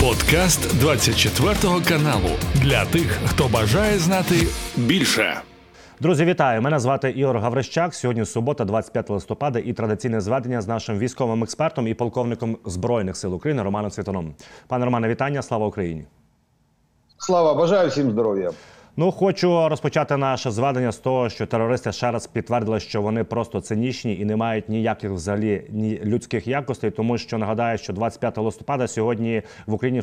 Подкаст 24 каналу для тих, хто бажає знати більше. Друзі, вітаю! Мене звати Ігор Гаврищак. Сьогодні субота, 25 листопада, і традиційне зведення з нашим військовим експертом і полковником збройних сил України Романом Цвітаном. Пане Романе, вітання! Слава Україні! Слава бажаю всім здоров'я! Ну, хочу розпочати наше зведення з того, що терористи ще раз підтвердили, що вони просто цинічні і не мають ніяких взагалі ні людських якостей, тому що нагадаю, що 25 листопада сьогодні в Україні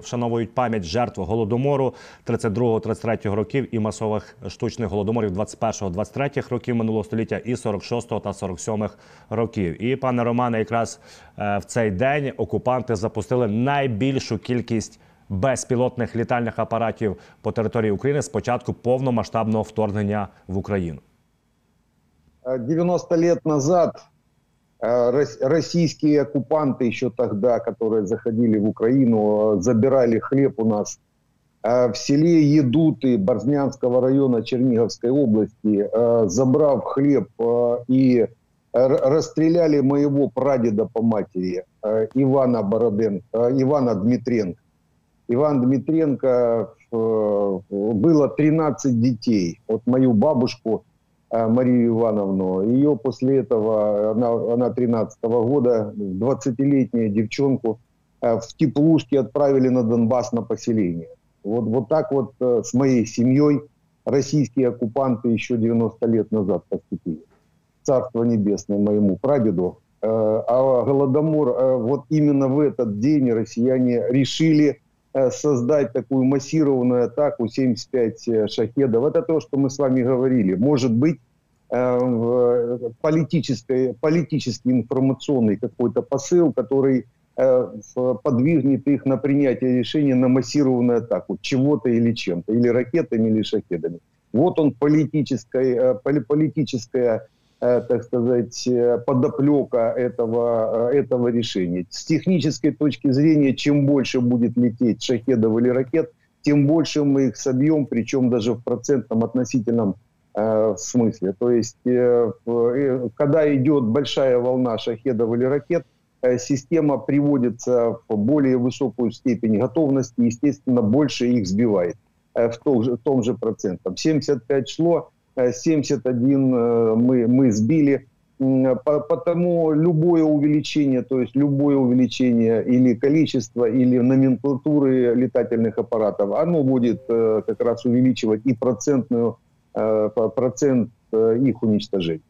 вшановують пам'ять жертв голодомору 32-33 років і масових штучних голодоморів 21-23 років минулого століття і 46 та 47 років. І пане Романе, якраз е, в цей день окупанти запустили найбільшу кількість безпілотних літальних апаратів по території України з початку повномасштабного вторгнення в Україну? 90 лет назад российские оккупанты еще тогда, которые заходили в Украину, забирали хлеб у нас в селе Едуты Борзнянского района Черниговской области, забрав хлеб и расстреляли моего прадеда по матери Ивана Бороденко, Ивана Дмитренко. Иван Дмитренко э, было 13 детей. Вот мою бабушку э, Марию Ивановну, ее после этого, она, она 13 -го года, 20-летнюю девчонку, э, в теплушке отправили на Донбасс на поселение. Вот, вот так вот с моей семьей российские оккупанты еще 90 лет назад поступили. Царство небесное моему прадеду. А Голодомор, вот именно в этот день россияне решили создать такую массированную атаку 75 э, шахедов. Это то, что мы с вами говорили. Может быть, э, политический, политический информационный какой-то посыл, который подвигнет их на принятие решения на массированную атаку чего-то или чем-то, или ракетами, или шахедами. Вот он политическая, политическая Э, так сказать, э, подоплека этого, э, этого решения. С технической точки зрения, чем больше будет лететь шахедов или ракет, тем больше мы их собьем, причем даже в процентном относительном э, смысле. То есть, э, э, когда идет большая волна шахедов или ракет, э, система приводится в более высокую степень готовности, естественно, больше их сбивает э, в, том же, в том же процентом. 75 шло, 71 э, мы, мы сбили. Потому любое увеличение, то есть любое увеличение или количества, или номенклатуры летательных аппаратов, оно будет э, как раз увеличивать и процентную, э, процент их уничтожения.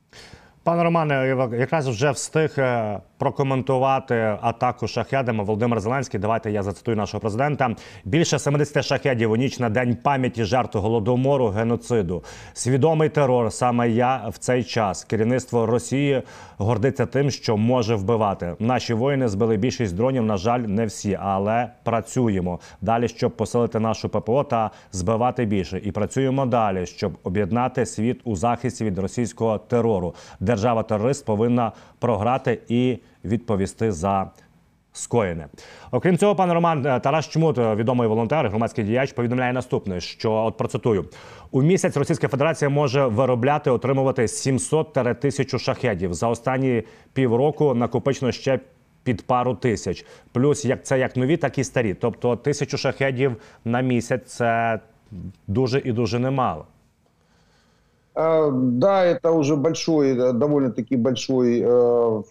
Пане Романе, якраз вже встиг е, прокоментувати атаку шахедами Володимир Зеленський. Давайте я зацитую нашого президента. Більше 70 шахедів у ніч на день пам'яті жертв голодомору, геноциду. Свідомий терор. Саме я в цей час. Керівництво Росії гордиться тим, що може вбивати. Наші воїни збили більшість дронів. На жаль, не всі, але працюємо далі, щоб посилити нашу ППО та збивати більше. І працюємо далі, щоб об'єднати світ у захисті від російського терору держава-терорист повинна програти і відповісти за. Скоєне, окрім цього, пане Роман е, Тарас Чмут, е, відомий волонтер, громадський діяч, повідомляє наступне: що от процитую у місяць Російська Федерація може виробляти отримувати 700 тисячу шахедів за останні півроку. Накопичено ще під пару тисяч. Плюс як це як нові, так і старі. Тобто тисячу шахедів на місяць це дуже і дуже немало. А, да, это уже большой, довольно-таки большой э,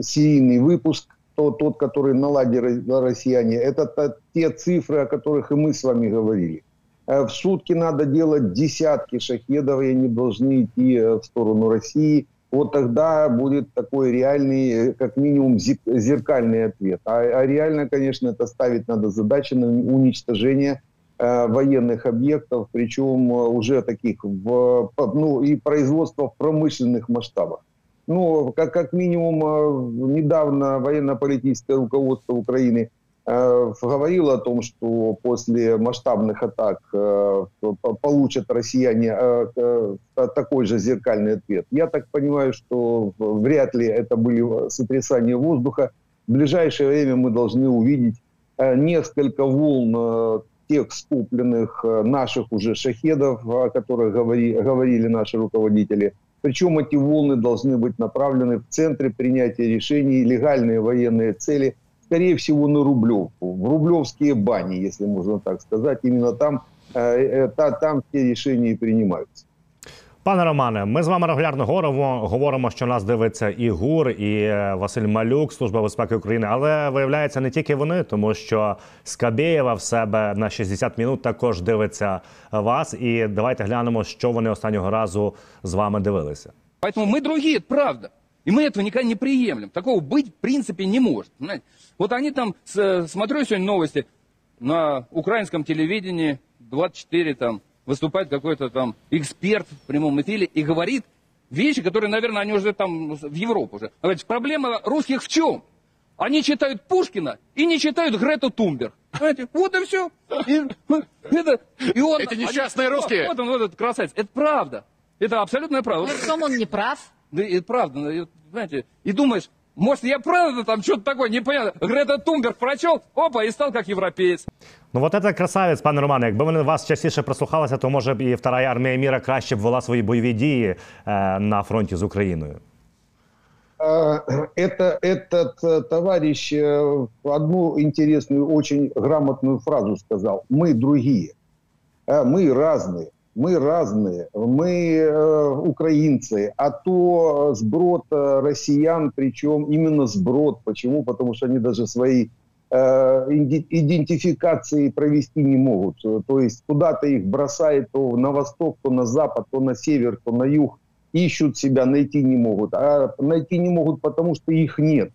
серийный выпуск, тот, который наладили россияне. Это те цифры, о которых и мы с вами говорили. Э, в сутки надо делать десятки шахедов, и они должны идти э, в сторону России. Вот тогда будет такой реальный, как минимум, зеркальный ответ. А, а реально, конечно, это ставить надо задачи на уничтожение Э, военных объектов, причем э, уже таких в, ну, и производства в промышленных масштабах. Ну, как, как минимум, э, недавно военно-политическое руководство Украины э, говорило о том, что после масштабных атак э, получат россияне э, э, такой же зеркальный ответ. Я так понимаю, что вряд ли это были сотрясания воздуха. В ближайшее время мы должны увидеть несколько волн тех скупленных э, наших уже шахедов, о которых говори, говорили наши руководители. Причем эти волны должны быть направлены в центры принятия решений, легальные военные цели, скорее всего, на Рублевку, в Рублевские бани, если можно так сказать. Именно там, там все решения и принимаются. Пане Романе, ми з вами регулярно говоримо. Говоримо, що нас дивиться і ГУР, і е, Василь Малюк, служба безпеки України. Але виявляється не тільки вони, тому що Скабєєва в себе на 60 минут також дивиться вас. І давайте глянемо, що вони останнього разу з вами дивилися. Поэтому мы другие, правда. И мы этого никогда не приемлем. Такого быть в принципе не может. Понимаете? Вот они там, смотрю сегодня новости, на украинском телевидении 24 там выступает какой-то там эксперт в прямом эфире и говорит вещи, которые, наверное, они уже там в Европу уже. Говорит, проблема русских в чем? Они читают Пушкина и не читают Грету Тумбер. Понимаете? Вот и все. И, это, и он, это несчастные они, русские. Вот он, вот этот красавец. Это правда. Это абсолютная правда. Ну, в чем он не прав? Да, это правда. Знаете, и думаешь, может, я правда там что-то такое непонятно. Грета Тумберг прочел, опа, и стал как европеец. Ну, от це красавець, пане Романе. Якби вони вас частіше прислухалися, то може б і вторая армія міра краще б вела свої бойові дії е, на фронті з Україною. Это, этот э, товарищ э, одну интересную, очень грамотную фразу сказал. Мы другие. Мы разные. мы разные, мы э, украинцы, а то сброд э, россиян, причем именно сброд. Почему? Потому что они даже свои э, идентификации провести не могут. То есть куда-то их бросает то на восток, то на запад, то на север, то на юг. Ищут себя, найти не могут. А найти не могут, потому что их нет.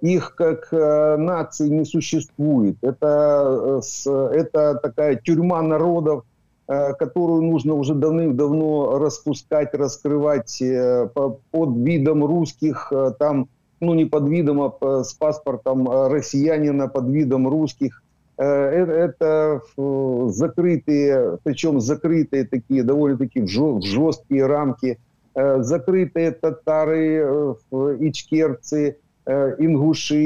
Их как э, нации не существует. Это, э, это такая тюрьма народов, которую нужно уже давным-давно распускать, раскрывать э, под видом русских, э, там, ну не под видом, а с паспортом россиянина, под видом русских. Это закрытые, причем закрытые такие, довольно-таки жесткие рамки, закрытые татары, ичкерцы, Э, ингуши,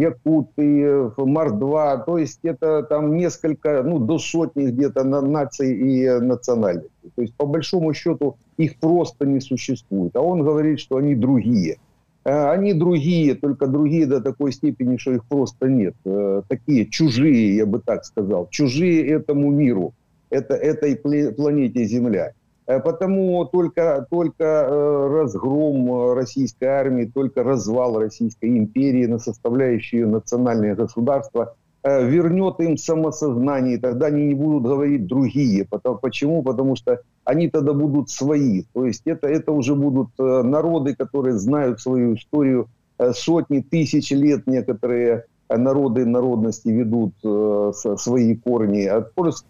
якуты, мордва. То есть это там несколько, ну, до сотни где-то наций и национальностей. То есть по большому счету их просто не существует. А он говорит, что они другие. Э, они другие, только другие до такой степени, что их просто нет. Э, такие чужие, я бы так сказал. Чужие этому миру, это, этой планете Земля. Э, потому только, только э, разгром э, российской армии, только развал Российской империи на составляющие национальное государство вернет им самосознание, и тогда они не будут говорить другие. Почему? Потому что они тогда будут свои. То есть это, это уже будут народы, которые знают свою историю сотни тысяч лет, некоторые народы народности ведут э, свои корни, а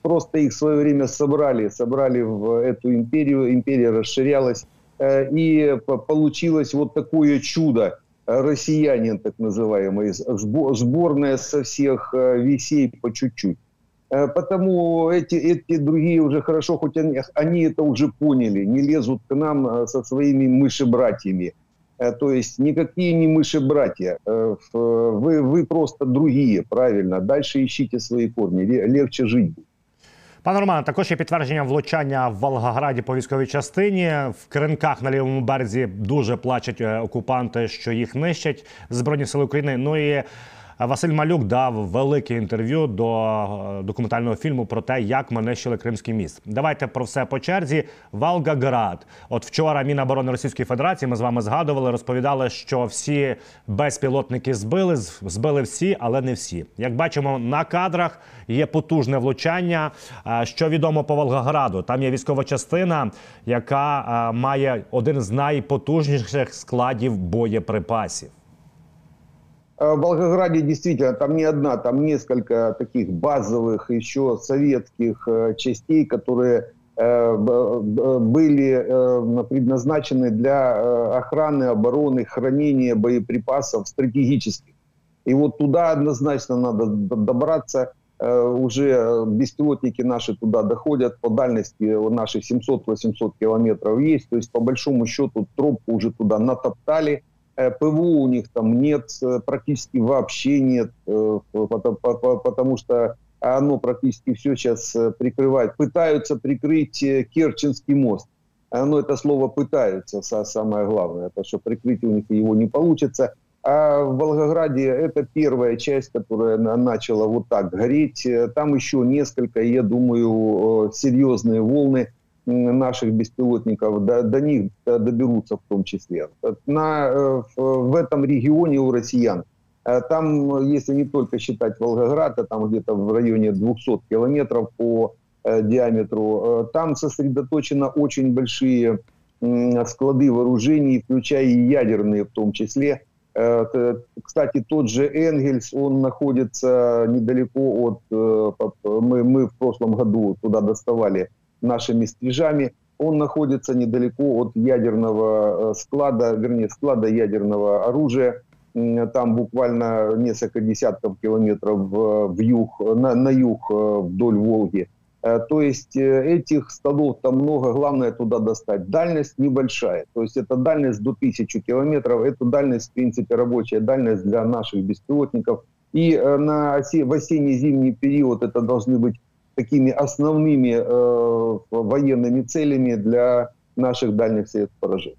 просто, их в свое время собрали, собрали в эту империю, империя расширялась, э, и получилось вот такое чудо, россиянин так называемый, сборная со всех э, весей по чуть-чуть. Потому эти, эти другие уже хорошо, хоть они, они это уже поняли, не лезут к нам со своими мыши-братьями. Э, то есть никакие не мыши-братья. Э, вы, вы просто другие, правильно. Дальше ищите свои корни. Легче жить будет. Пане Романе, також є підтвердження влучання в Волгограді по військовій частині. В Кринках на лівому березі дуже плачуть е, окупанти, що їх нищать збройні сили України. Ну і Василь Малюк дав велике інтерв'ю до е, документального фільму про те, як ми нищили Кримський міст. Давайте про все по черзі. Волгоград. От вчора Міноборони Російської Федерації ми з вами згадували, розповідали, що всі безпілотники збили, збили всі, але не всі. Як бачимо на кадрах, є потужне влучання. Що відомо по Волгограду? Там є військова частина, яка має один з найпотужніших складів боєприпасів. Э, в Волгограде действительно там не одна, там несколько таких базовых еще советских э, частей, которые э, были предназначены для охраны, обороны, хранения боеприпасов стратегических. И вот туда однозначно надо добраться. Уже беспилотники наши туда доходят по дальности наши 700-800 километров есть. То есть по большому счету тропку уже туда натоптали – ПВО у них там нет, э, практически вообще нет, э, потому что оно практически все сейчас прикрывает. Пытаются прикрыть Керченский мост. Но это слово «пытаются» самое главное, это что прикрыть у них его не получится. А в Волгограде это первая часть, которая на- начала вот так гореть. Э, Там еще несколько, я думаю, э, серьезные волны наших беспилотников до, до них доберутся в том числе. На, э, в, этом регионе у россиян э, там, если не только считать Волгоград, а там где-то в районе 200 километров по э, диаметру, там сосредоточено очень большие склады вооружений, включая и ядерные в том числе. Кстати, тот же Энгельс, он находится недалеко от... Мы, мы в прошлом году туда доставали нашими стрижами. Он находится недалеко от ядерного э, склада, вернее, склада ядерного оружия. Там буквально несколько десятков километров в юг, на, на юг э, вдоль Волги. Э, То есть этих столов там много, главное туда достать. Дальность небольшая, то есть это дальность до 1000 километров, это дальность, в принципе, рабочая дальность для наших беспилотников. И на осе- в осенне-зимний период это должны быть такими основными э, военными целями для наших дальних средств поражения.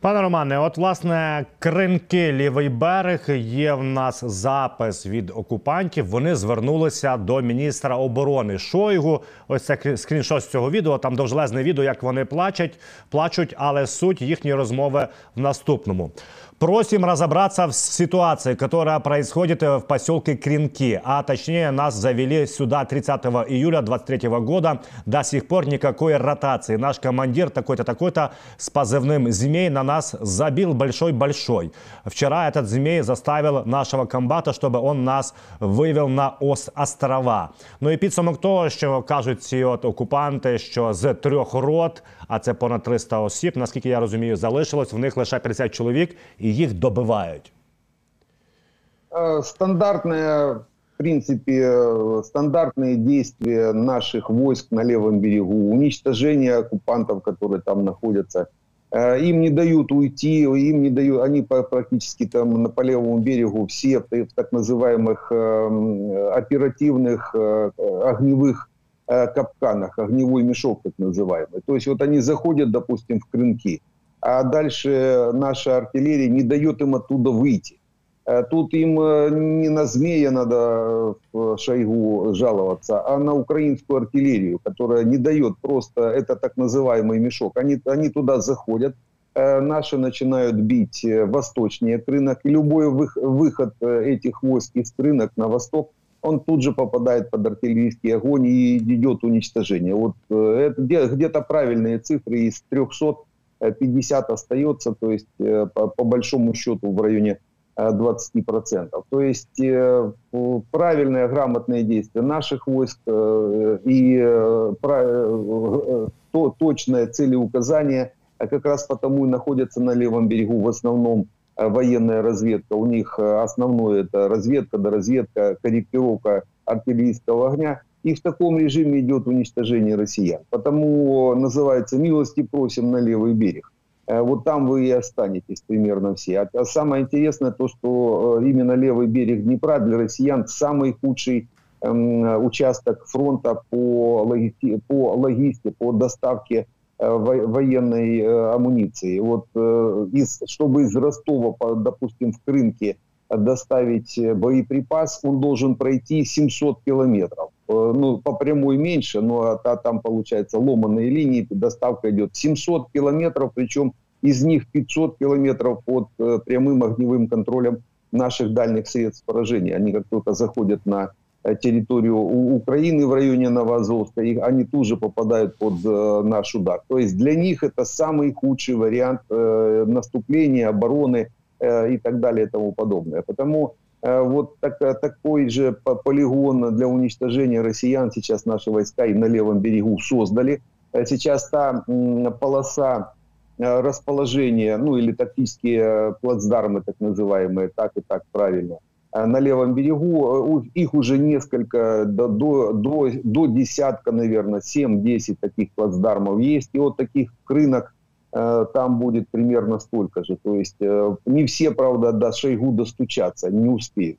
Пане Романе, от власне кринки лівий берег є в нас запис від окупантів. Вони звернулися до міністра оборони Шойгу. Ось це крі- скріншот з цього відео. Там довжелезне відео, як вони плачуть, плачуть, але суть їхньої розмови в наступному. Просим разобраться в ситуации, которая происходит э, в поселке Кринки. А точнее, нас завели сюда 30 июля 23 года. До сих пор никакой ротации. Наш командир такой-то, такой-то с позывным «Змей» на нас забил большой-большой. Вчера этот «Змей» заставил нашего комбата, чтобы он нас вивів на ос острова. Ну і підсумок того, що кажуть ці от окупанти, що з трьох рот, а це понад 300 осіб, наскільки я розумію, залишилось в них лише 50 чоловік, і їх добивають. Э, Стандартная, в принципе, э, стандартные действия наших войск на левом берегу, уничтожение оккупантов, которые там находятся. Э, Им не дают уйти, им не дают, они по- практически там на по левому берегу все в в так называемых эм, оперативных э, огневых э, капканах, огневой мешок так называемый. То есть вот они заходят, допустим, в крынки, а дальше наша артиллерия не дает им оттуда выйти. Э, Тут им э, не на змея надо э, в Шойгу жаловаться, а на украинскую артиллерию, которая не дает просто, это так называемый мешок. Они, они туда заходят, э, наши начинают бить э, восточнее рынок, и любой вых- выход э, этих войск из рынок на восток, он тут же попадает под артиллерийский огонь и идет уничтожение. Вот э, это где- где-то правильные цифры из 300 э, 50 остается, то есть э, по, большому счету в районе э, 20%. То есть э, п- правильное, грамотное действие наших войск э, и э, э, то, точное целеуказание а как раз потому и находятся на левом берегу в основном э, военная разведка. У них э, основное это разведка, доразведка, корректировка артиллерийского огня. И в таком режиме идет уничтожение россиян. Потому называется «милости просим на левый берег». Э, Вот там вы и останетесь примерно все. А- А самое интересное то, что э, именно левый берег Днепра для россиян самый худший эм, участок фронта по, логисти- по логистике, по доставке э, военной э, амуниции. Вот э, из, чтобы из Ростова, допустим, в Крымке доставить э, боеприпас, он должен пройти 700 километров. Э, Ну, по прямой меньше, но а та- там, получается, ломаные линии, доставка идет 700 километров, причем из них 500 километров под э, прямым огневым контролем наших дальних средств поражения. Они как только заходят на э, территорию У- Украины в районе Новоазовска, и они тут же попадают под э, наш удар. То есть для них это самый худший вариант э, наступления, обороны э, и так далее и тому подобное. Потому э, вот так- э, такой же по- полигон для уничтожения россиян сейчас наши войска и на левом берегу создали. Э, Сейчас та полоса э, расположения, ну или тактические э, плацдармы, так называемые, так и так правильно, э, на левом берегу, э, у- их уже несколько, до, до, до, до десятка, наверное, 7-10 таких плацдармов есть. И вот таких рынок э, там будет примерно столько же. То есть э, не все, правда, до Шойгу достучаться, не успеют.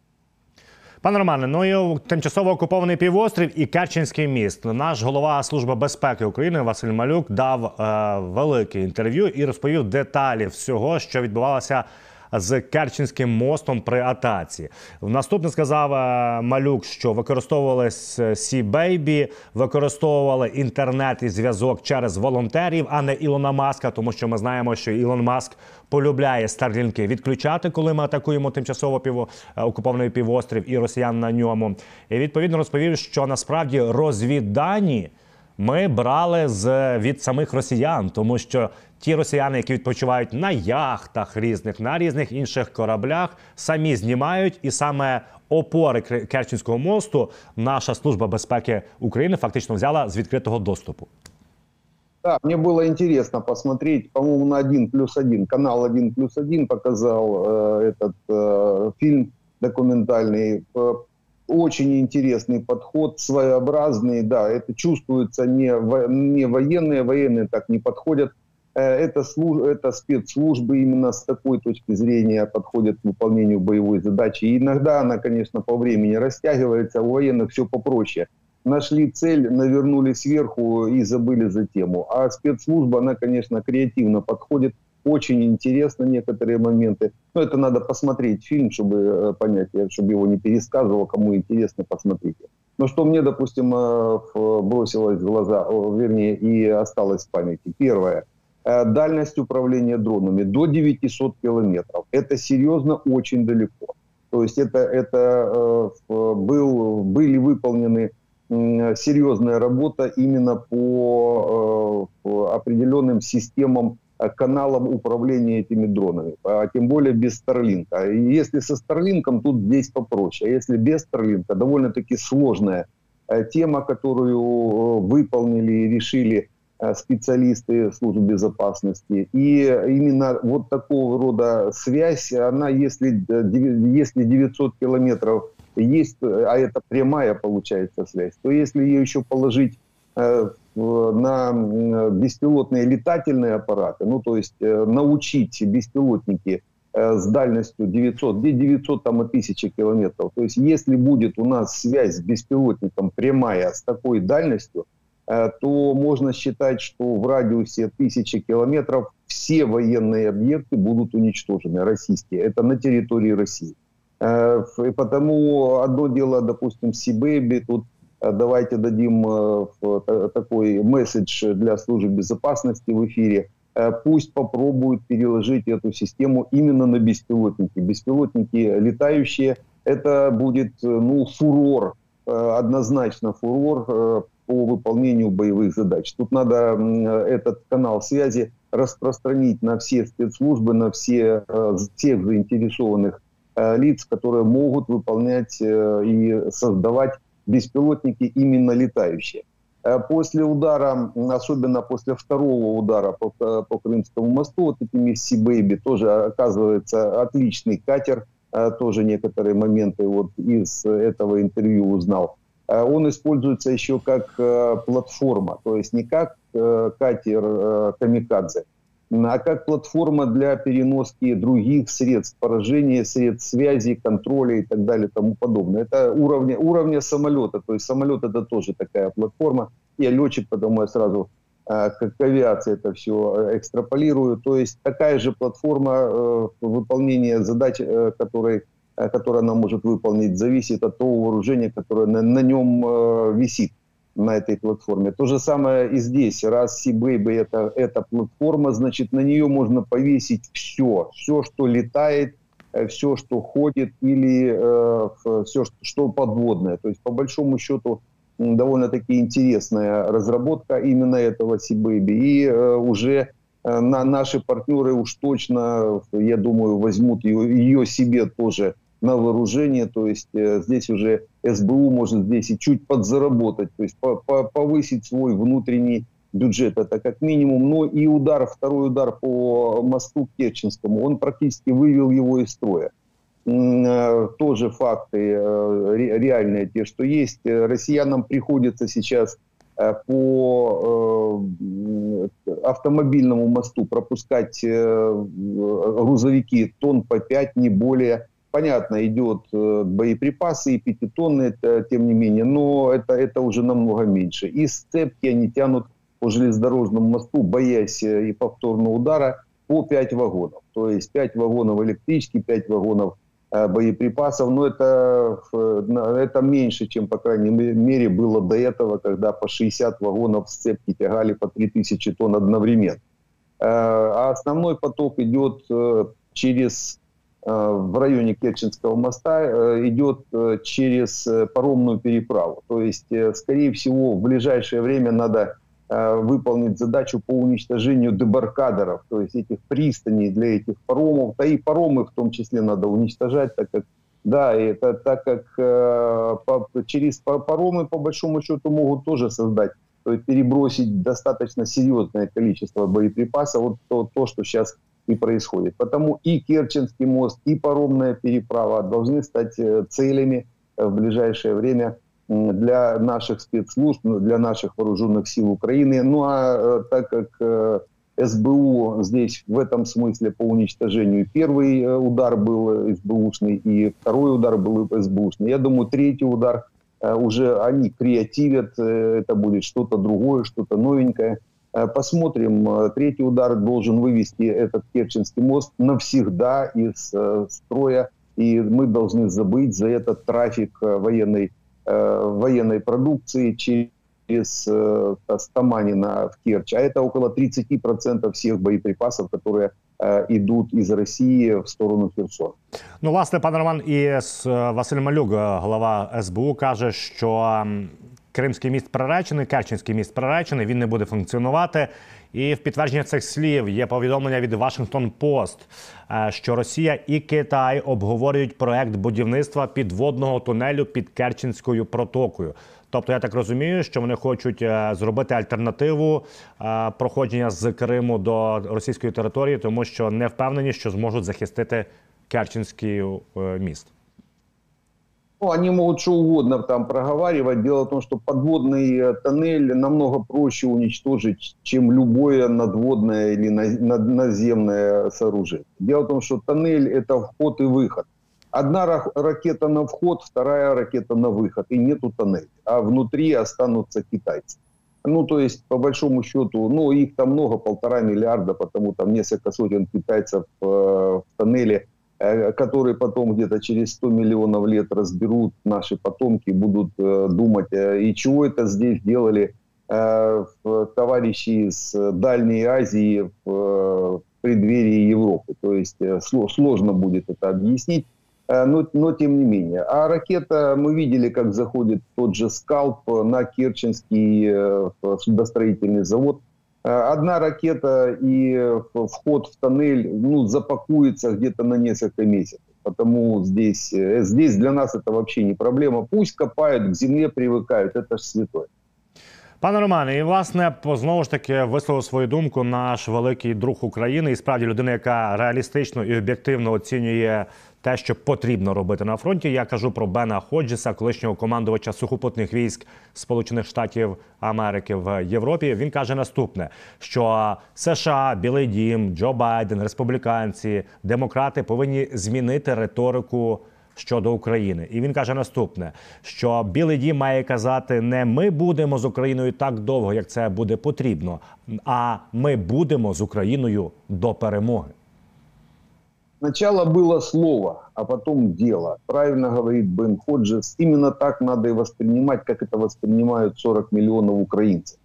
Пане Романе, ну і тимчасово окупований півострів і Керченський міст. Наш голова Служби безпеки України Василь Малюк дав е, велике інтерв'ю і розповів деталі всього, що відбувалося з Керченським мостом при атаці. Наступне сказав е, Малюк, що використовувались Сі Бейбі, використовували інтернет і зв'язок через волонтерів, а не Ілона Маска, тому що ми знаємо, що Ілон Маск полюбляє старлінки відключати, коли ми атакуємо тимчасово пів... Е, окупований півострів і росіян на ньому. І відповідно розповів, що насправді розвіддані ми брали з від самих росіян, тому що ті росіяни, які відпочивають на яхтах різних, на різних інших кораблях, самі знімають, і саме опори Керченського мосту наша служба безпеки України фактично взяла з відкритого доступу. Да, мне было интересно посмотреть, по-моему, на 1 плюс 1, канал 1 плюс 1 показал э, этот э, фильм документальный. Э, очень интересный подход, своеобразный, да, это чувствуется не, во, не военные, военные так не подходят. Э, это, служ, это спецслужбы именно с такой точки зрения подходят к выполнению боевой задачи. И иногда она, конечно, по времени растягивается, у военных все попроще – нашли цель, навернули сверху и забыли за тему. А спецслужба, она, конечно, креативно подходит, очень интересно некоторые моменты. Но это надо посмотреть фильм, чтобы э, понять, чтобы его не пересказывал, кому интересно, посмотрите. Но что мне, допустим, э, бросилось в глаза, вернее, и осталось в памяти. Первое. Э, дальность управления дронами до 900 километров. Это серьезно очень далеко. То есть это, это был, были выполнены серьезная работа именно по э, определенным системам, э, каналам управления этими дронами, а тем более без Старлинка. Если со Старлинком, тут здесь попроще. А если без Старлинка, довольно-таки сложная э, тема, которую выполнили и решили специалисты службы безопасности. И именно вот такого рода связь, она, если, если 900 километров есть, а это прямая получается связь, то если ее еще положить э, на беспилотные летательные аппараты, ну то есть э, научить беспилотники э, с дальностью 900, где 900 там и 1000 километров. То есть если будет у нас связь с беспилотником прямая с такой дальностью, то можно считать, что в радиусе 1000 километров все военные объекты будут уничтожены, российские. Это на территории России. Э, и потому одно дело, допустим, Сибэби, тут э, давайте дадим э, такой месседж для службы безопасности в эфире. Пусть попробуют переложить эту систему именно на беспилотники. Беспилотники летающие, это будет ну, фурор, однозначно фурор по выполнению боевых задач. Тут надо этот канал связи распространить на все спецслужбы, на все, всех заинтересованных Э, лиц, которые могут выполнять э, и создавать беспилотники именно летающие. Э, после удара, особенно после второго удара по, по Крымскому мосту, вот этими Sea Baby тоже оказывается отличный катер, тоже некоторые моменты вот из этого интервью узнал. Он используется еще как платформа, то есть не как катер Камикадзе, а как платформа для переноски других средств поражения, средств связи, контроля и так далее и тому подобное. Это уровня, уровня самолета. То есть самолет это тоже такая платформа. Я летчик, потому я сразу э, как авиация это все экстраполирую. То есть такая же платформа э, выполнения задач, э, которые, э, которая она может выполнить, зависит от того вооружения, которое на, на нем э, висит на этой платформе. То же самое и здесь. Раз C-Baby это, это платформа, значит, на нее можно повесить все. Все, что летает, э, все, что ходит или э, все, что, подводное. То есть, по большому счету, довольно-таки интересная разработка именно этого C-Baby. И э, уже э, на, наши партнеры уж точно, я думаю, возьмут ее, ее себе тоже на вооружение, то есть э, здесь уже СБУ может здесь и чуть подзаработать, то есть по -по повысить свой внутренний бюджет, это как минимум, но и удар, второй удар по мосту Керченскому, он практически вывел его из строя. Э, тоже факты э, реальные, те, что есть. Россиянам приходится сейчас по автомобильному мосту пропускать грузовики тонн по 5, не более Понятно, идет э, боеприпасы и пятитонные, тем не менее, но это, это уже намного меньше. И сцепки они тянут по железнодорожному мосту, боясь э, и повторного удара, по 5 вагонов. То есть 5 вагонов электрички, 5 вагонов э, боеприпасов. Но это, это меньше, чем, по крайней мере, было до этого, когда по 60 вагонов сцепки тягали по 3000 тонн одновременно. А основной поток идет через в районе Керченского моста идет через паромную переправу. То есть, скорее всего, в ближайшее время надо Э, выполнить задачу по уничтожению дебаркадеров, то есть этих пристаней для этих паромов. Да и паромы в том числе надо уничтожать, так как да, это так как э, через паромы по большому счету могут тоже создать, то есть перебросить достаточно серьезное количество боеприпасов, вот то, то, что сейчас и происходит. Потому и Керченский мост, и паромная переправа должны стать э, целями в ближайшее время для наших спецслужб, ну, для наших вооруженных сил Украины. Ну а э, так как э, СБУ здесь в этом смысле по уничтожению первый э, удар был СБУшный и второй удар был СБУшный. Я думаю, третий удар уже они креативят, это будет что-то другое, что-то новенькое. Посмотрим. Третий удар должен вывести этот Керченский мост навсегда из строя. И мы должны забыть за этот трафик военной Э, военной продукции через э, Стаманина в Керчь. А это около 30% всех боеприпасов, которые э, идуть із Росії в сторону Херсона. Ну, власне, пане Роман, і Василь Малюк, голова СБУ, каже, що Кримський міст приречений, Керченський міст приречений, він не буде функціонувати. І в підтвердження цих слів є повідомлення від Вашингтон Пост, е, що Росія і Китай обговорюють проект будівництва підводного тунелю під Керченською протокою. Тобто, я так розумію, що вони хочуть е, зробити альтернативу е, проходження з Криму до російської території, тому що не впевнені, що зможуть захистити Керченський міст. Ну, они могут что угодно там проговаривать. Дело в том, что подводный э, тоннель намного проще уничтожить, чем любое надводное или наземное сооружение. Дело в том, что тоннель – это вход и выход. Одна ракета на вход, вторая ракета на выход, и нету тоннеля. А внутри останутся китайцы. Ну, то есть, по большому счету, ну, их там много, полтора миллиарда, потому там несколько сотен китайцев э, в тоннеле – которые потом где-то через 100 миллионов лет разберут наши потомки, будут э, думать, э, и чего это здесь делали товарищи из Дальней Азии в преддверии Европы. То есть сложно будет это объяснить, но, но тем не менее. А ракета, мы видели, как заходит тот же «Скалп» на Керченский судостроительный завод – Э, одна ракета и э, вход в тоннель ну, запакуется где-то на несколько месяцев. Потому здесь, э, здесь для нас это вообще не проблема. Пусть копают, к земле привыкают, это же святое. Пане Романе, і власне знову ж таки висловив свою думку наш великий друг України і справді людина, яка реалістично і об'єктивно оцінює те, що потрібно робити на фронті. Я кажу про Бена Ходжеса, колишнього командувача сухопутних військ Сполучених Штатів Америки в Європі. Він каже наступне: що США, Білий Дім, Джо Байден, республіканці, демократи повинні змінити риторику. Щодо України, і він каже наступне: що Білий Дім має казати не ми будемо з Україною так довго, як це буде потрібно, а ми будемо з Україною до перемоги. Сначала было слово, а потом дело. Правильно говорит Бен Ходжес. Именно так надо и воспринимать, как это воспринимают 40 миллионов украинцев.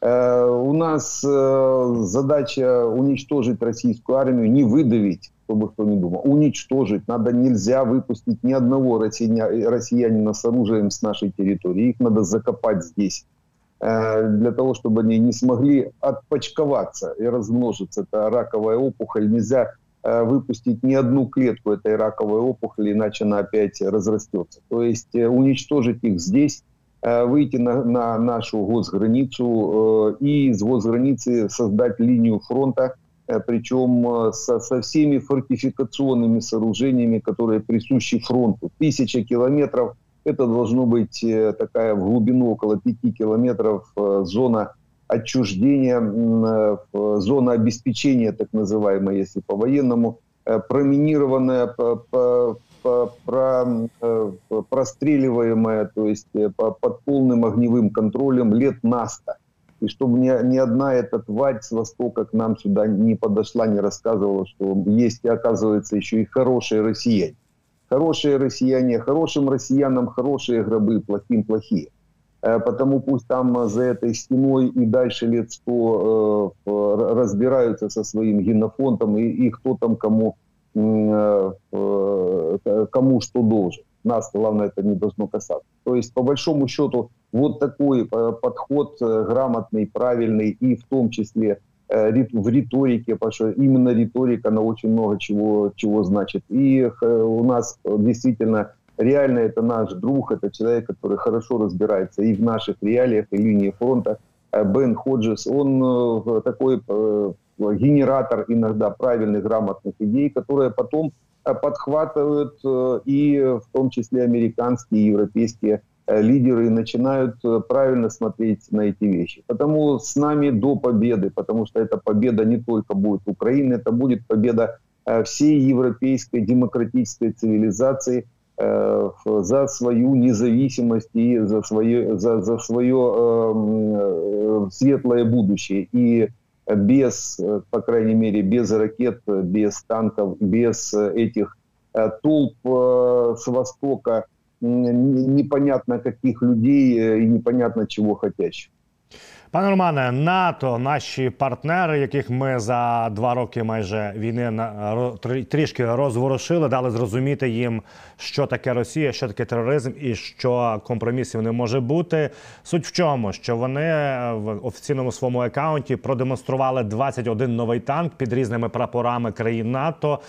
Э, у нас э, задача уничтожить российскую армию, не выдавить, чтобы кто не думал. Уничтожить. Надо, нельзя выпустить ни одного россиянина с оружием с нашей территории. Их надо закопать здесь э, для того, чтобы они не смогли отпочковаться и размножиться. Это раковая опухоль. Нельзя выпустить ни одну клетку этой раковой опухоли, иначе она опять разрастется. То есть э, уничтожить их здесь, э, выйти на, на нашу госграницу и с госграницы создать линию фронта, причем со, со всеми фортификационными сооружениями, которые присущи фронту. Тысяча километров, это должно быть такая в глубину около пяти километров зона отчуждения, э, зона обеспечения, так называемая, если по-военному, э, проминированная, про, э, простреливаемая, то есть под полным огневым контролем лет на 100. и чтобы ни, ни одна эта тварь с Востока к нам сюда не подошла, не рассказывала, что есть, оказывается, еще и хорошие россияне. Хорошие россияне, хорошим россиянам хорошие гробы, плохим плохие. Э, потому пусть там за этой стеной и дальше лет сто э, разбираются со своим генофондом и, и кто там кому, э, кому что должен. Нас, главное, это не должно касаться. То есть, по большому счету, вот такой подход грамотный, правильный и в том числе в риторике, потому что именно риторика, она очень много чего, чего значит. И у нас действительно реально это наш друг, это человек, который хорошо разбирается и в наших реалиях, и линии фронта. Э, Бен Ходжес, он э, такой э, генератор иногда правильных, грамотных идей, которые потом подхватывают и в том числе американские и европейские лидеры начинают правильно смотреть на эти вещи. Потому с нами до победы, потому что эта победа не только будет Украины, это будет победа всей европейской демократической цивилизации – за свою независимость и за свое, за, за свое эм, э, светлое будущее. И без, по крайней мере, без ракет, без танков, без этих э, толп э, с Востока, непонятно каких людей и непонятно чего хотящих. Пане Романе, НАТО, наші партнери, яких ми за два роки майже війни трішки розворушили, дали зрозуміти їм, що таке Росія, що таке тероризм і що компромісів не може бути. Суть в чому, що вони в офіційному своєму аккаунті продемонстрували 21 новий танк під різними прапорами країн НАТО.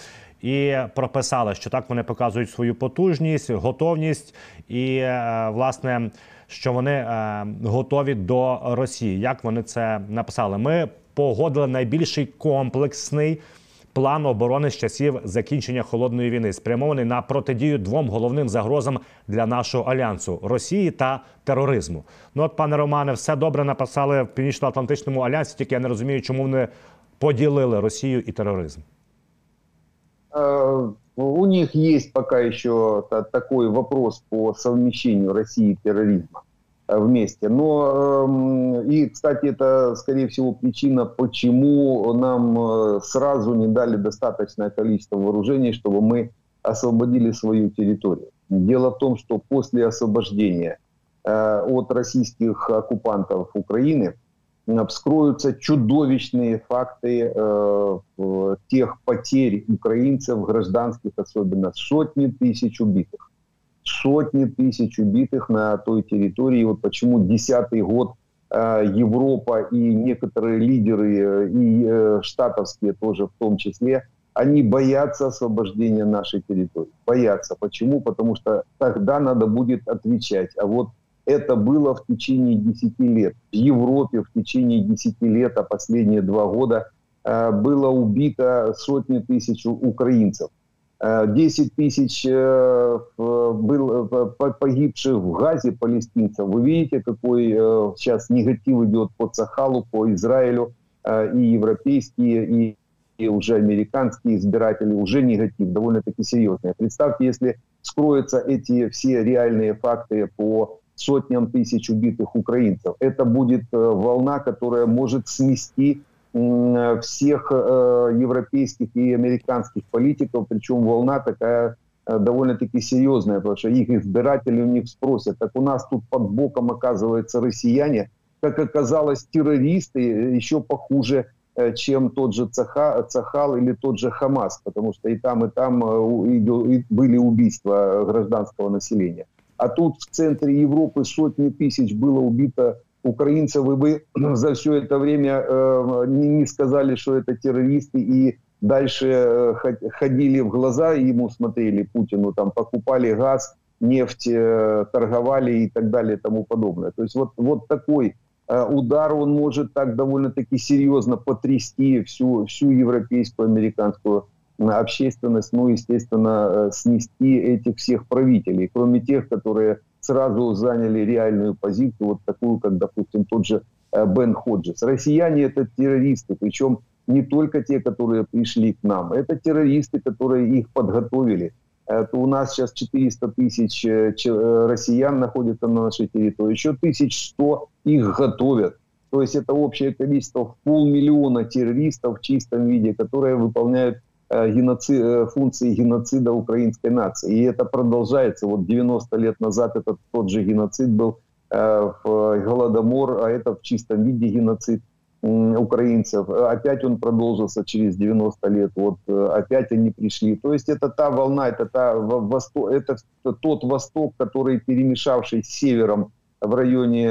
І прописали, що так вони показують свою потужність, готовність і е, власне що вони е, готові до Росії. Як вони це написали? Ми погодили найбільший комплексний. План оборони з часів закінчення холодної війни спрямований на протидію двом головним загрозам для нашого альянсу Росії та тероризму. Ну от, пане Романе, все добре написали в північно-атлантичному альянсі. Тільки я не розумію, чому вони поділили Росію і тероризм. Е, у них есть пока еще такой вопрос по совмещению России и терроризма э, вместе. Но, эм, и, кстати, это, скорее всего, причина, почему нам э, сразу не дали достаточное количество вооружений, чтобы мы освободили свою территорию. Дело в том, что после освобождения э, от российских оккупантов Украины вскроются чудовищные факты э, тех потерь украинцев, гражданских особенно, сотни тысяч убитых. Сотни тысяч убитых на той территории. Вот почему десятый год э, Европа и некоторые лидеры, э, и э, штатовские тоже в том числе, они боятся освобождения нашей территории. Боятся. Почему? Потому что тогда надо будет отвечать. А вот это было в течение 10 лет. В Европе в течение 10 лет, а последние два года, э, было убито сотни тысяч украинцев. 10 э, тысяч э, погибших в Газе палестинцев. Вы видите, какой сейчас негатив идет по Сахалу, по Израилю, и европейские, и уже американские избиратели, уже негатив довольно-таки серьезный. Представьте, если скроются эти все реальные факты по сотням тысяч убитых украинцев. Это будет э, волна, которая может смести всех э, европейских и американских политиков, причем волна такая э, довольно-таки серьезная, потому что их избиратели у них спросят, так у нас тут под боком оказывается россияне, как оказалось, террористы еще похуже, чем тот же Цаха, Цахал или тот же Хамас, потому что и там, и там были убийства гражданского населения. А тут в центре Европы сотни тысяч было убито украинцев, и вы за все это время э, не, сказали, что это террористы, и дальше э, ходили в глаза ему, смотрели Путину, там покупали газ, нефть, э, торговали и так далее и тому подобное. То есть вот, вот такой удар, он может так довольно-таки серьезно потрясти всю, всю европейскую, американскую общественность, ну, естественно, э, снести этих всех правителей, кроме тех, которые сразу заняли реальную позицию, вот такую, как, допустим, тот же э, Бен Ходжес. Россияне это террористы, причем не только те, которые пришли к нам, это террористы, которые их подготовили. Это у нас сейчас 400 тысяч э, россиян находятся на нашей территории, еще 1100 их готовят. То есть это общее количество в полмиллиона террористов в чистом виде, которые выполняют э, геноцид, э, функции геноцида украинской нации. И это продолжается. Вот 90 лет назад этот тот же геноцид был э, в Голодомор, а это в чистом виде геноцид украинцев. Опять он продолжился через 90 лет. Вот опять они пришли. То есть это та волна, это, та, восток, это тот Восток, который перемешавший с севером в районе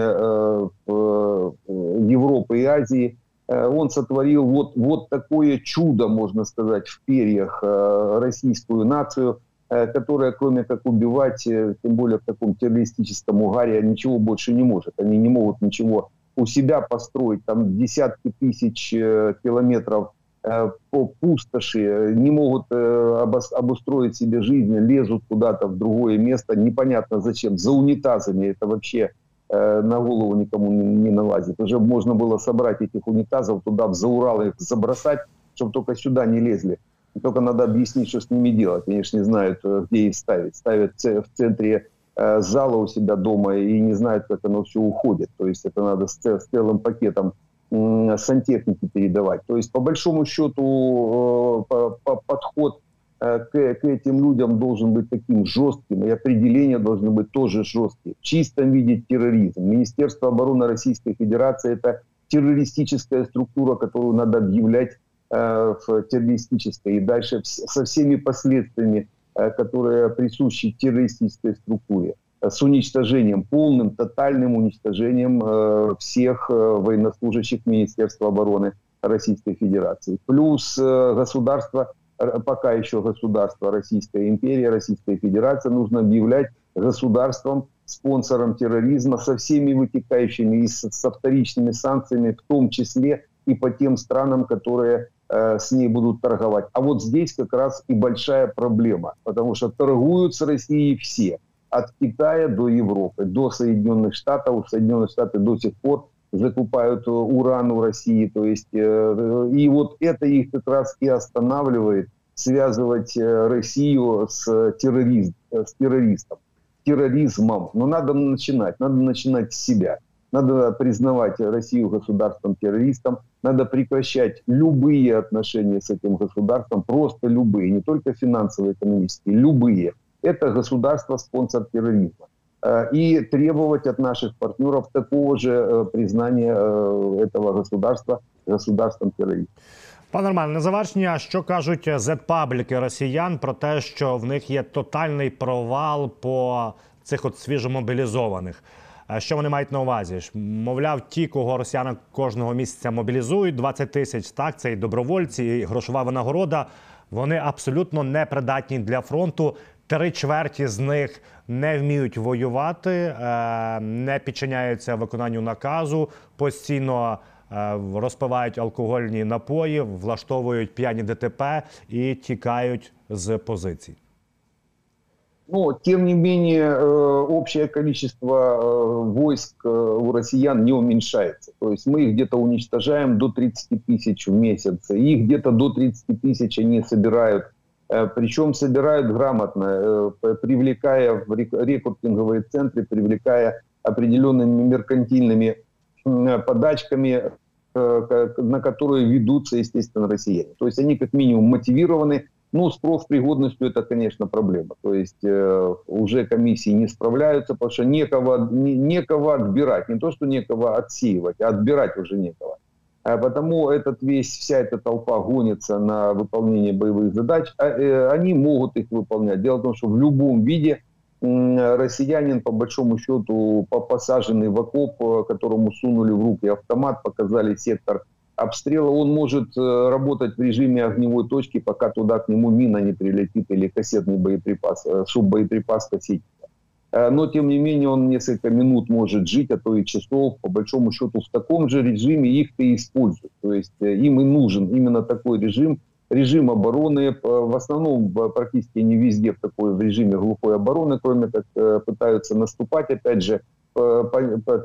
Европы и Азии, он сотворил вот, вот такое чудо, можно сказать, в перьях российскую нацию, которая, кроме как убивать, тем более в таком террористическом угаре, ничего больше не может. Они не могут ничего у себя построить, там десятки тысяч километров по пустоши, не могут обустроить себе жизнь, лезут куда-то в другое место, непонятно зачем, за унитазами. Это вообще Э, на голову никому не, налазит. Уже можно было собрать этих унитазов туда, в зауралы их забросать, чтобы только сюда не лезли. И только надо объяснить, что с ними делать. Они же не знают, э, где их ставить. Ставят в центре э, зала у себя дома и не знают, как оно все уходит. То есть это надо с, целым пакетом сантехники передавать. То есть по большому счету подход Э, к, к этим людям должен быть таким жестким, и определения должны быть тоже жесткие. В чистом виде терроризм. Министерство обороны Российской Федерации – это террористическая структура, которую надо объявлять э, в террористической. И дальше со всеми последствиями, э, которые присущи террористической структуре. С уничтожением, полным, тотальным уничтожением э, всех э, военнослужащих Министерства обороны Российской Федерации. Плюс э, государство пока еще государство Российская империя, Российская Федерация, нужно объявлять государством, спонсором терроризма со всеми вытекающими и со вторичными санкциями, в том числе и по тем странам, которые э, с ней будут торговать. А вот здесь как раз и большая проблема, потому что торгуют с Россией все, от Китая до Европы, до Соединенных Штатов. Соединенные Штаты до сих пор закупают э, уран у России. То есть, э, и вот это их как раз и останавливает связывать э, Россию с, терроризм, с террористом, терроризмом. Но надо начинать, надо начинать с себя. Надо признавать Россию государством-террористом, надо прекращать любые отношения с этим государством, просто любые, не только финансовые, экономические, любые. Это государство-спонсор терроризма. Э, и требовать от наших партнеров такого же э, признания э, этого государства государством террористом. Пане Роман, на завершення, що кажуть зет-пабліки росіян про те, що в них є тотальний провал по цих от свіжомобілізованих. Що вони мають на увазі? Мовляв, ті, кого росіяни кожного місяця мобілізують, 20 тисяч, так, це і добровольці, і грошова винагорода. Вони абсолютно непридатні для фронту. Три чверті з них не вміють воювати, е, не підчиняються виконанню наказу, постійно е, розпивають алкогольні напої, влаштовують п'яні ДТП і тікають з позицій. Но, тем не менее, э, общее количество э, войск э, у россиян не уменьшается. То есть мы их где-то уничтожаем до 30 тысяч в месяц. Их где-то до 30 тысяч они собирают Э, Причем собирают грамотно, э, привлекая в рекрутинговые центры, привлекая определенными меркантильными подачками, э, на которые ведутся, естественно, россияне. То есть они как минимум мотивированы. Ну, с профпригодностью это, конечно, проблема. То есть уже комиссии не справляются, потому что некого, некого отбирать. Не то, что некого отсеивать, а отбирать уже некого. А потому этот весь, вся эта толпа гонится на выполнение боевых задач. А, э, они могут их выполнять. Дело в том, что в любом виде россиянин, по большому счету, посаженный в окоп, э, которому сунули в руки автомат, показали сектор обстрела, он может э, работать в режиме огневой точки, пока туда к нему мина не прилетит или кассетный боеприпас, суббоеприпас кассетник. Э, но тем не менее он несколько минут может жить, а то и часов, по большому счету, в таком же режиме их-то и используют. То есть э, им и нужен именно такой режим, режим обороны, э, в основном практически не везде в такой в режиме глухой обороны, кроме как пытаются наступать, опять же, по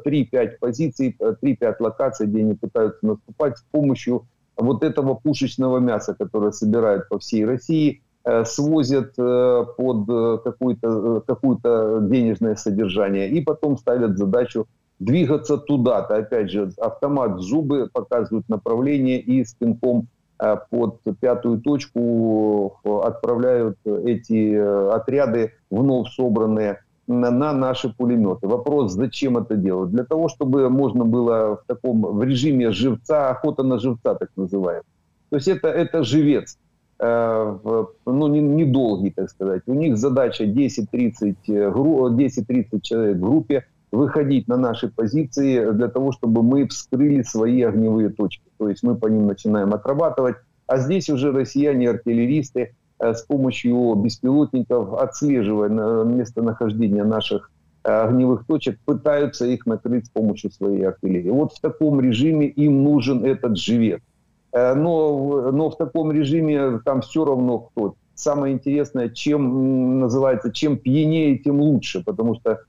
3-5 позиций, 3-5 локаций, где они пытаются наступать с помощью вот этого пушечного мяса, которое собирают по всей России – Э, свозят э, под э, какое-то какое денежное содержание и потом ставят задачу двигаться туда-то. Опять же, автомат зубы показывают направление и с пинком э, под пятую точку отправляют эти отряды вновь собранные на, на наши пулеметы. Вопрос, зачем это делать? Для того, чтобы можно было в таком в режиме живца, охота на живца, так называемый. То есть это, это живец, э, в, ну, не, недолгий, так сказать. У них задача 10-30 10-30 человек в группе выходить на наши позиции для того, чтобы мы вскрыли свои огневые точки. То есть мы по ним начинаем отрабатывать. А здесь уже россияне, артиллеристы, Э, с помощью беспилотников, отслеживая местонахождение наших э, огневых точек, пытаются их накрыть с помощью своей артиллерии. Вот в таком режиме им нужен этот живет. Э, но, но в таком режиме там все равно кто. Самое интересное, чем называется, чем пьянее, тем лучше, потому что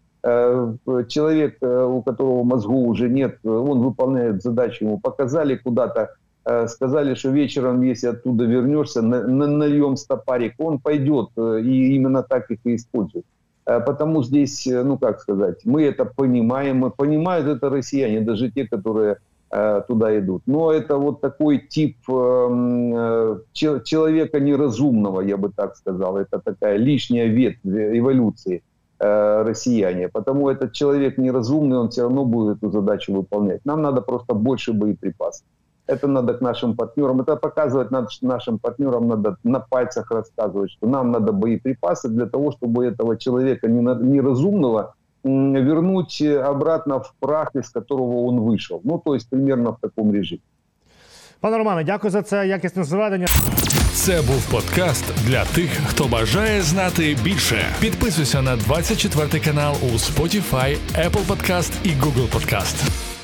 человек, у которого мозгу уже нет, он выполняет задачу, ему показали куда-то Э, сказали, что вечером, если оттуда вернешься, нальем стопарик, он пойдет, э, и именно так их и использует. Э, потому здесь, ну как сказать, мы это понимаем, мы понимают это россияне, даже те, которые туда идут. Но это вот такой тип эм, человека неразумного, я бы так сказал. Это такая лишняя ветвь эволюции россияне. Потому этот человек неразумный, он все равно будет эту задачу выполнять. Нам надо просто больше боеприпасов. Это надо к нашим партнерам. Это показывать надо нашим партнерам, надо на пальцах рассказывать, что нам надо боеприпасы для того, чтобы этого человека неразумного вернуть обратно в прах, из которого он вышел. Ну, то есть примерно в таком режиме. Пане Романе, дякую за це якісне зведення. Це був подкаст для тих, хто бажає знати більше. Підписуйся на 24 канал у Spotify, Apple Podcast і Google Podcast.